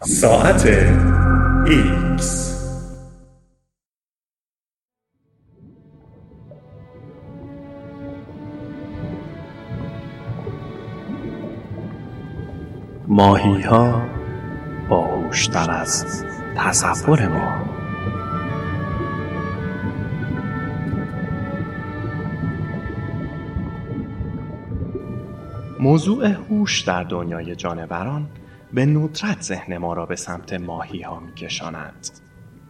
ساعت ایکس. ماهی ها باهوشتر از تصور ما. موضوع هوش در دنیای جانوران به ندرت ذهن ما را به سمت ماهی ها می کشاند.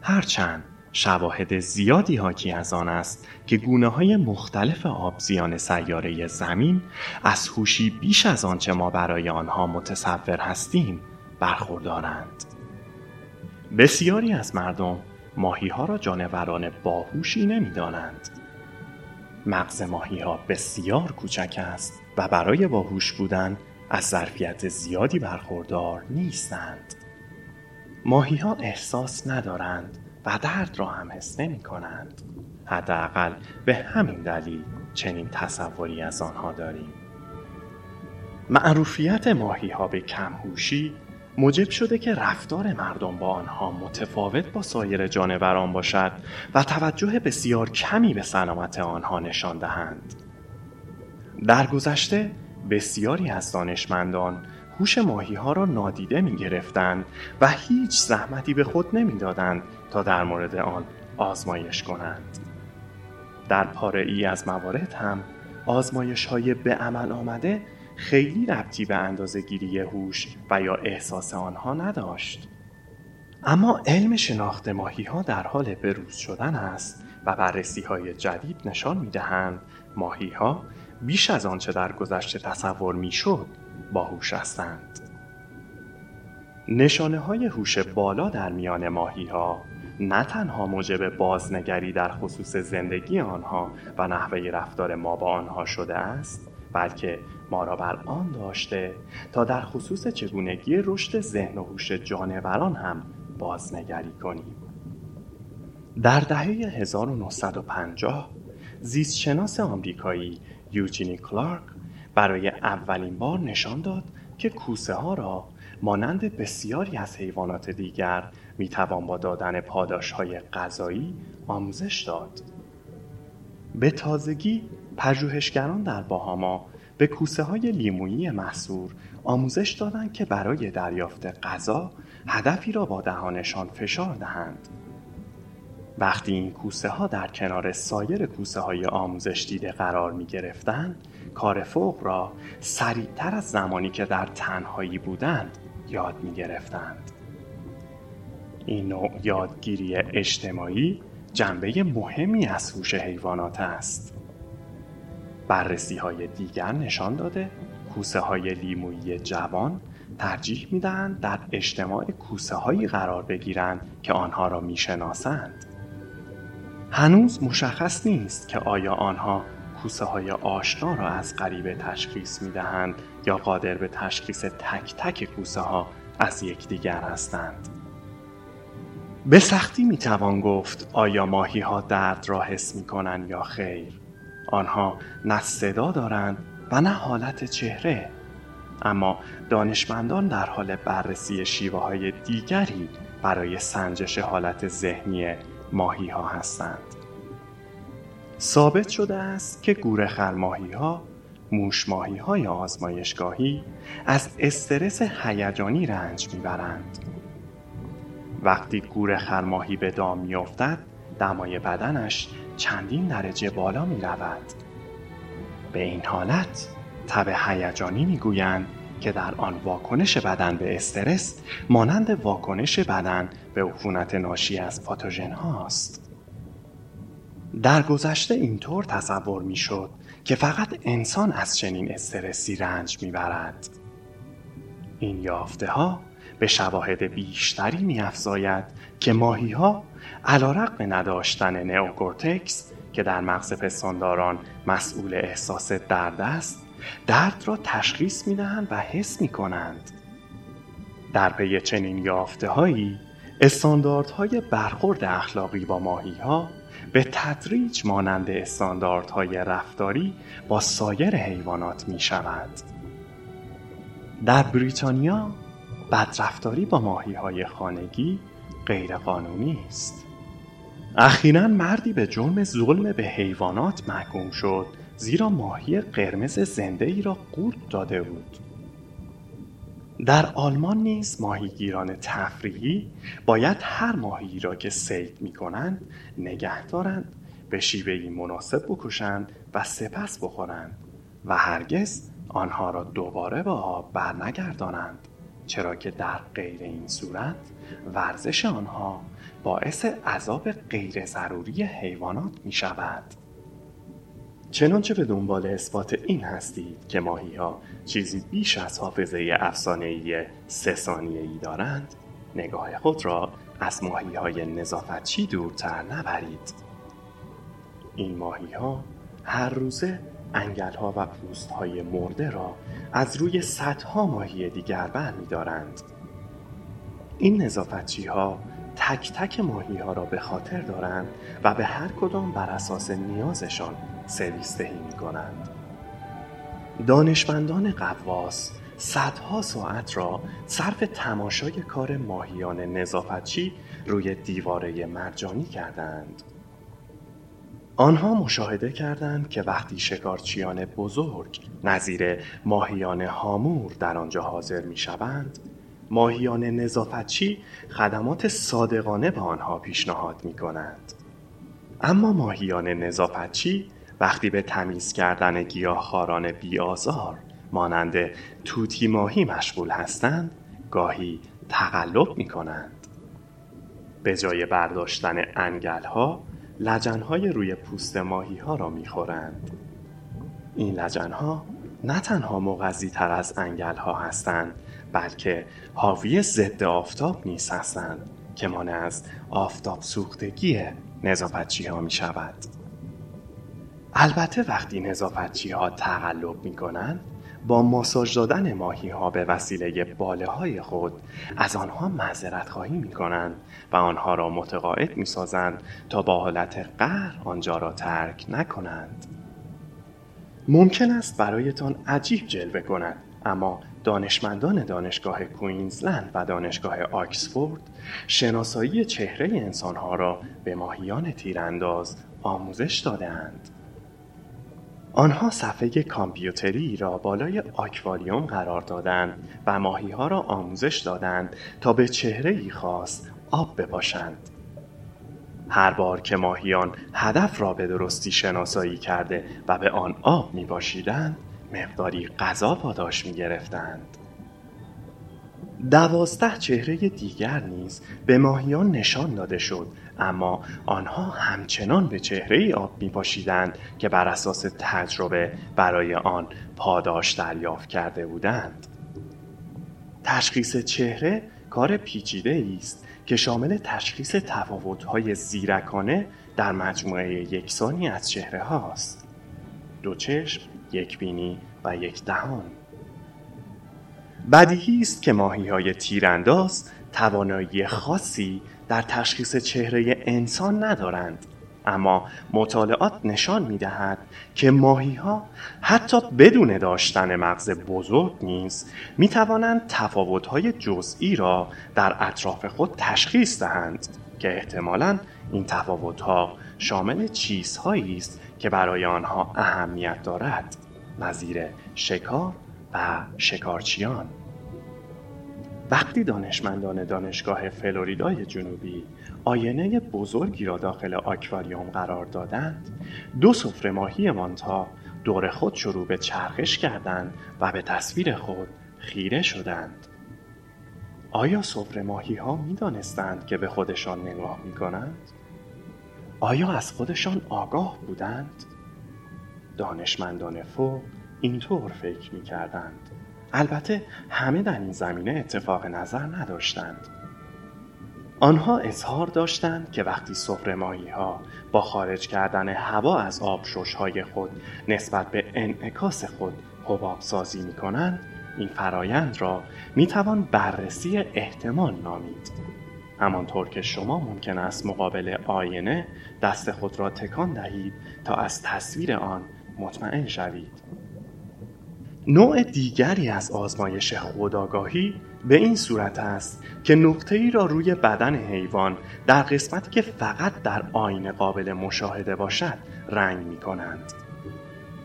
هرچند شواهد زیادی حاکی از آن است که گونه های مختلف آبزیان سیاره زمین از هوشی بیش از آنچه ما برای آنها متصور هستیم برخوردارند. بسیاری از مردم ماهی ها را جانوران باهوشی نمی دانند. مغز ماهی ها بسیار کوچک است و برای باهوش بودن از ظرفیت زیادی برخوردار نیستند. ماهی ها احساس ندارند و درد را هم حس نمی کنند. حداقل به همین دلیل چنین تصوری از آنها داریم. معروفیت ماهی ها به کمهوشی موجب شده که رفتار مردم با آنها متفاوت با سایر جانوران باشد و توجه بسیار کمی به سلامت آنها نشان دهند. در گذشته بسیاری از دانشمندان هوش ماهی ها را نادیده می گرفتند و هیچ زحمتی به خود نمی دادند تا در مورد آن آزمایش کنند. در پاره ای از موارد هم آزمایش های به عمل آمده خیلی ربطی به اندازه گیری هوش و یا احساس آنها نداشت. اما علم شناخت ماهی ها در حال بروز شدن است و بررسی های جدید نشان می دهند ماهی ها بیش از آنچه در گذشته تصور می‌شد باهوش هستند. نشانه های هوش بالا در میان ماهی ها نه تنها موجب بازنگری در خصوص زندگی آنها و نحوه رفتار ما با آنها شده است بلکه ما را بر آن داشته تا در خصوص چگونگی رشد ذهن و هوش جانوران هم بازنگری کنیم. در دهه 1950 زیستشناس آمریکایی یوجینی کلارک برای اولین بار نشان داد که کوسه ها را مانند بسیاری از حیوانات دیگر می توان با دادن پاداش های غذایی آموزش داد. به تازگی پژوهشگران در باهاما به کوسه های لیمویی محصور آموزش دادند که برای دریافت غذا هدفی را با دهانشان فشار دهند. وقتی این کوسه ها در کنار سایر کوسه های آموزش دیده قرار می گرفتن، کار فوق را سریعتر از زمانی که در تنهایی بودند یاد می گرفتند. این نوع یادگیری اجتماعی جنبه مهمی از هوش حیوانات است. بررسی های دیگر نشان داده کوسه های لیمویی جوان ترجیح می دهند در اجتماع کوسه هایی قرار بگیرند که آنها را می شناسند. هنوز مشخص نیست که آیا آنها کوسه های آشنا را از غریبه تشخیص می دهند یا قادر به تشخیص تک تک کوسه ها از یکدیگر هستند. به سختی می توان گفت آیا ماهی ها درد را حس می کنند یا خیر. آنها نه صدا دارند و نه حالت چهره. اما دانشمندان در حال بررسی شیوه های دیگری برای سنجش حالت ذهنی ماهی ها هستند. ثابت شده است که گوره ماهی ها موش ماهی های آزمایشگاهی از استرس هیجانی رنج می‌برند. وقتی گوره ماهی به دام میافتد دمای بدنش چندین درجه بالا می رود. به این حالت تب هیجانی می‌گویند که در آن واکنش بدن به استرس مانند واکنش بدن به عفونت ناشی از پاتوژن هاست. در گذشته اینطور تصور می‌شد که فقط انسان از چنین استرسی رنج می‌برد. این یافته ها به شواهد بیشتری میافزاید که ماهی ها علی‌رغم نداشتن نئوکورتکس که در مغز پستانداران مسئول احساس درد است درد را تشخیص می دهند و حس می کنند. در پی چنین یافته هایی استانداردهای برخورد اخلاقی با ماهی ها به تدریج مانند استانداردهای رفتاری با سایر حیوانات می شود. در بریتانیا بدرفتاری با ماهی های خانگی غیرقانونی است اخیرا مردی به جرم ظلم به حیوانات محکوم شد زیرا ماهی قرمز زنده ای را قورت داده بود. در آلمان نیز ماهیگیران تفریحی باید هر ماهی را که صید می کنند نگه دارند به شیوهی مناسب بکشند و سپس بخورند و هرگز آنها را دوباره به آب برنگردانند چرا که در غیر این صورت ورزش آنها باعث عذاب غیر ضروری حیوانات می شود چنانچه به دنبال اثبات این هستید که ماهی ها چیزی بیش از حافظه افسانه‌ای سه ثانیه ای دارند نگاه خود را از ماهی های نظافتچی دورتر نبرید این ماهی ها هر روزه انگل ها و پوست های مرده را از روی صدها ماهی دیگر بر می دارند. این نظافتچی ها تک تک ماهی ها را به خاطر دارند و به هر کدام بر اساس نیازشان سرویس دهی می کنند. دانشمندان قواس صدها ساعت را صرف تماشای کار ماهیان نظافتچی روی دیواره مرجانی کردند. آنها مشاهده کردند که وقتی شکارچیان بزرگ نظیر ماهیان هامور در آنجا حاضر می شوند ماهیان نظافتچی خدمات صادقانه به آنها پیشنهاد می کنند. اما ماهیان نظافتچی وقتی به تمیز کردن گیاهخواران بیآزار مانند توتی ماهی مشغول هستند گاهی تقلب می کنند. به جای برداشتن انگل ها لجن های روی پوست ماهی ها را می خورند. این لجن ها نه تنها مغذی تر از انگل ها هستند بلکه حاوی ضد آفتاب نیز هستند که مانع از آفتاب سوختگی نظافتچی ها می شود. البته وقتی نظافتچی ها تقلب می کنند با ماساژ دادن ماهی ها به وسیله باله های خود از آنها معذرت خواهی می کنند و آنها را متقاعد می سازند تا با حالت قهر آنجا را ترک نکنند. ممکن است برایتان عجیب جلوه کند اما دانشمندان دانشگاه کوینزلند و دانشگاه آکسفورد شناسایی چهره انسانها را به ماهیان تیرانداز آموزش دادهاند. آنها صفحه کامپیوتری را بالای آکواریوم قرار دادند و ماهی ها را آموزش دادند تا به چهره ای خاص آب بپاشند. هر بار که ماهیان هدف را به درستی شناسایی کرده و به آن آب می باشیدند مقداری غذا پاداش می گرفتند. دوازده چهره دیگر نیز به ماهیان نشان داده شد اما آنها همچنان به چهره ای آب می پاشیدند که بر اساس تجربه برای آن پاداش دریافت کرده بودند. تشخیص چهره کار پیچیده است که شامل تشخیص تفاوت‌های زیرکانه در مجموعه یکسانی از چهره هاست. دو چشم، یک بینی و یک دهان. بدیهی است که ماهی های تیرانداز توانایی خاصی در تشخیص چهره انسان ندارند اما مطالعات نشان می دهد که ماهی ها حتی بدون داشتن مغز بزرگ نیز می توانند تفاوت های جزئی را در اطراف خود تشخیص دهند که احتمالا این تفاوت ها شامل چیزهایی است که برای آنها اهمیت دارد نظیر شکار و شکارچیان. وقتی دانشمندان دانشگاه فلوریدای جنوبی آینه بزرگی را داخل آکواریوم قرار دادند دو سفره ماهی مانتا دور خود شروع به چرخش کردند و به تصویر خود خیره شدند آیا سفره ماهی ها می دانستند که به خودشان نگاه می کنند؟ آیا از خودشان آگاه بودند؟ دانشمندان فوق اینطور فکر می کردند. البته همه در این زمینه اتفاق نظر نداشتند. آنها اظهار داشتند که وقتی سفره ماهی ها با خارج کردن هوا از آبشوش های خود نسبت به انعکاس خود حباب سازی می کنند این فرایند را می توان بررسی احتمال نامید. همانطور که شما ممکن است مقابل آینه دست خود را تکان دهید تا از تصویر آن مطمئن شوید. نوع دیگری از آزمایش خودآگاهی به این صورت است که نقطه ای را روی بدن حیوان در قسمتی که فقط در آینه قابل مشاهده باشد رنگ می کنند.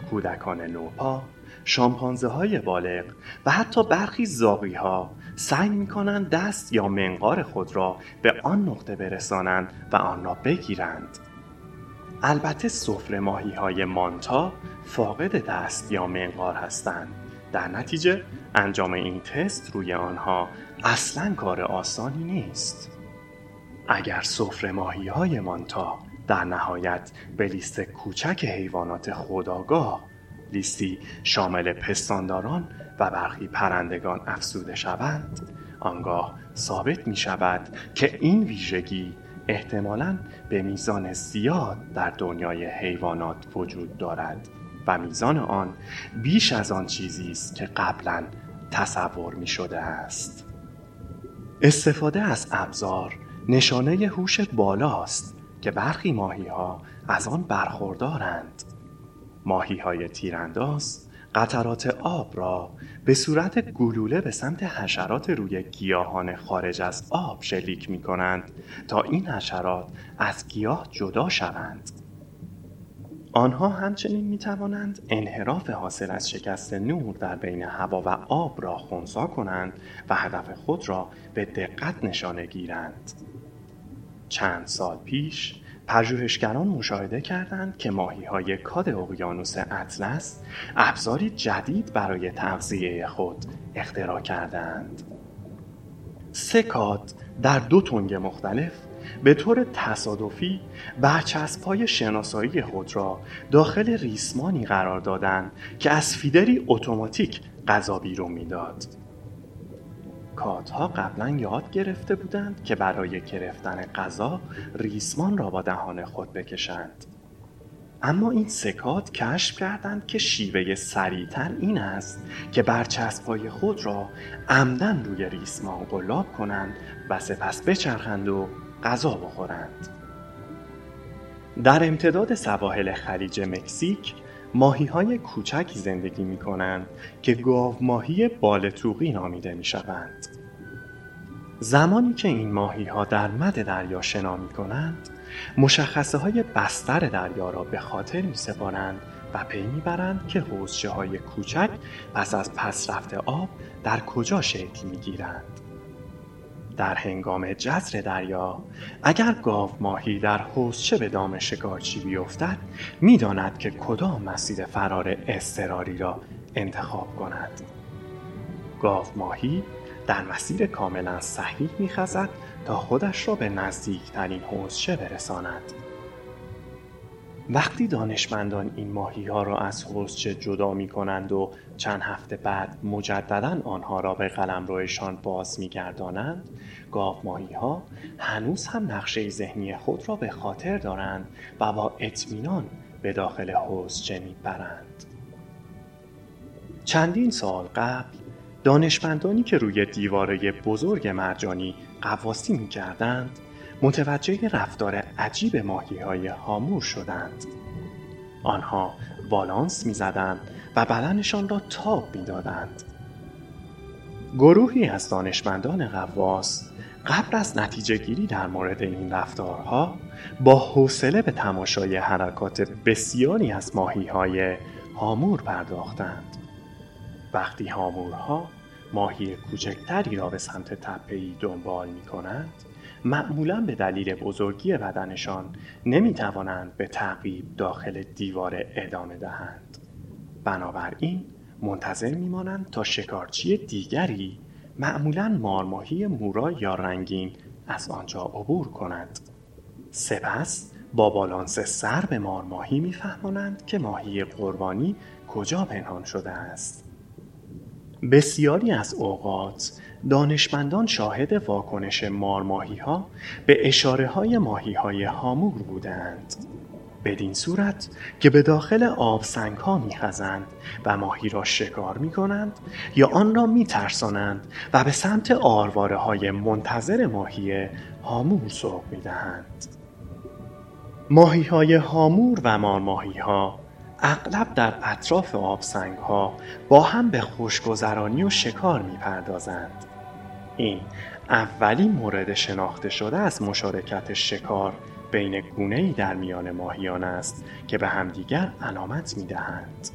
کودکان نوپا، شامپانزه های بالغ و حتی برخی زاغی ها سعی می کنند دست یا منقار خود را به آن نقطه برسانند و آن را بگیرند. البته سفره ماهی های مانتا فاقد دست یا منقار هستند. در نتیجه انجام این تست روی آنها اصلا کار آسانی نیست. اگر سفره ماهی های مانتا در نهایت به لیست کوچک حیوانات خودآگاه لیستی شامل پستانداران و برخی پرندگان افزوده شوند آنگاه ثابت می شود که این ویژگی احتمالا به میزان زیاد در دنیای حیوانات وجود دارد و میزان آن بیش از آن چیزی است که قبلا تصور می شده است. استفاده از ابزار نشانه هوش بالاست که برخی ماهی ها از آن برخوردارند. ماهی های تیرانداز قطرات آب را به صورت گلوله به سمت حشرات روی گیاهان خارج از آب شلیک می کنند تا این حشرات از گیاه جدا شوند. آنها همچنین می توانند انحراف حاصل از شکست نور در بین هوا و آب را خونسا کنند و هدف خود را به دقت نشانه گیرند. چند سال پیش پژوهشگران مشاهده کردند که ماهی های کاد اقیانوس اطلس ابزاری جدید برای تغذیه خود اختراع کردند. سه کاد در دو تنگ مختلف به طور تصادفی برچسبهای شناسایی خود را داخل ریسمانی قرار دادند که از فیدری اتوماتیک غذا بیرون می‌داد. کاتها قبلا یاد گرفته بودند که برای گرفتن غذا ریسمان را با دهان خود بکشند. اما این سکات کشف کردند که شیوه سریعتر این است که برچسبهای خود را عمدن روی ریسمان قلاب کنند و سپس بچرخند و غذا بخورند. در امتداد سواحل خلیج مکزیک ماهی های کوچکی زندگی می کنند که گاو ماهی بالتوقی نامیده می شوند. زمانی که این ماهی ها در مد دریا شنا می کنند مشخصه های بستر دریا را به خاطر می سپارند و پی می‌برند که حوزچه های کوچک پس از پس رفت آب در کجا شکل می گیرند. در هنگام جزر دریا اگر گاو ماهی در حوزچه به دام شکارچی بیفتد می‌داند که کدام مسیر فرار اضطراری را انتخاب کند. گاو ماهی در مسیر کاملا صحیح میخزد تا خودش را به نزدیکترین حوزچه برساند. وقتی دانشمندان این ماهی ها را از حوزچه جدا می کنند و چند هفته بعد مجددا آنها را به قلمروشان باز می گردانند گاو ماهی ها هنوز هم نقشه ذهنی خود را به خاطر دارند و با اطمینان به داخل حوزچه می برند. چندین سال قبل دانشمندانی که روی دیواره بزرگ مرجانی قواسی می کردند متوجه رفتار عجیب ماهی های هامور شدند. آنها والانس می‌زدند و بدنشان را تاب می‌دادند. گروهی از دانشمندان قواس قبل از نتیجه گیری در مورد این رفتارها با حوصله به تماشای حرکات بسیاری از ماهی های هامور پرداختند. وقتی هامورها ماهی کوچکتری را به سمت تپهی دنبال می کنند معمولا به دلیل بزرگی بدنشان نمی توانند به تعقیب داخل دیوار ادامه دهند. بنابراین منتظر میمانند تا شکارچی دیگری معمولا مارماهی مورا یا رنگین از آنجا عبور کند. سپس با بالانس سر به مارماهی میفهمانند که ماهی قربانی کجا پنهان شده است. بسیاری از اوقات دانشمندان شاهد واکنش مارماهی ها به اشاره های هامور بودند. بدین صورت که به داخل آبسنگ ها می خزند و ماهی را شکار می کنند یا آن را می ترسانند و به سمت آرواره های منتظر ماهی هامور سوق می دهند. ماهی های هامور و مارماهی ها اغلب در اطراف آبسنگ ها با هم به خوشگذرانی و شکار می پردازند. این اولین مورد شناخته شده از مشارکت شکار بین گونه ای در میان ماهیان است که به همدیگر علامت می دهند.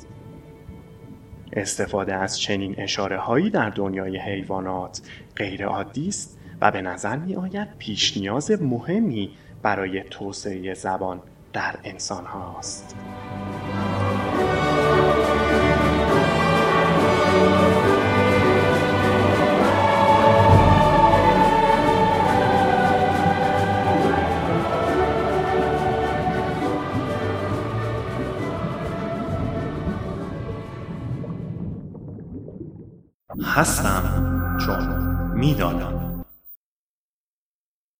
استفاده از چنین اشاره هایی در دنیای حیوانات غیر عادی است و به نظر می آید پیش نیاز مهمی برای توسعه زبان در انسان هاست. هستم چون می‌دانم.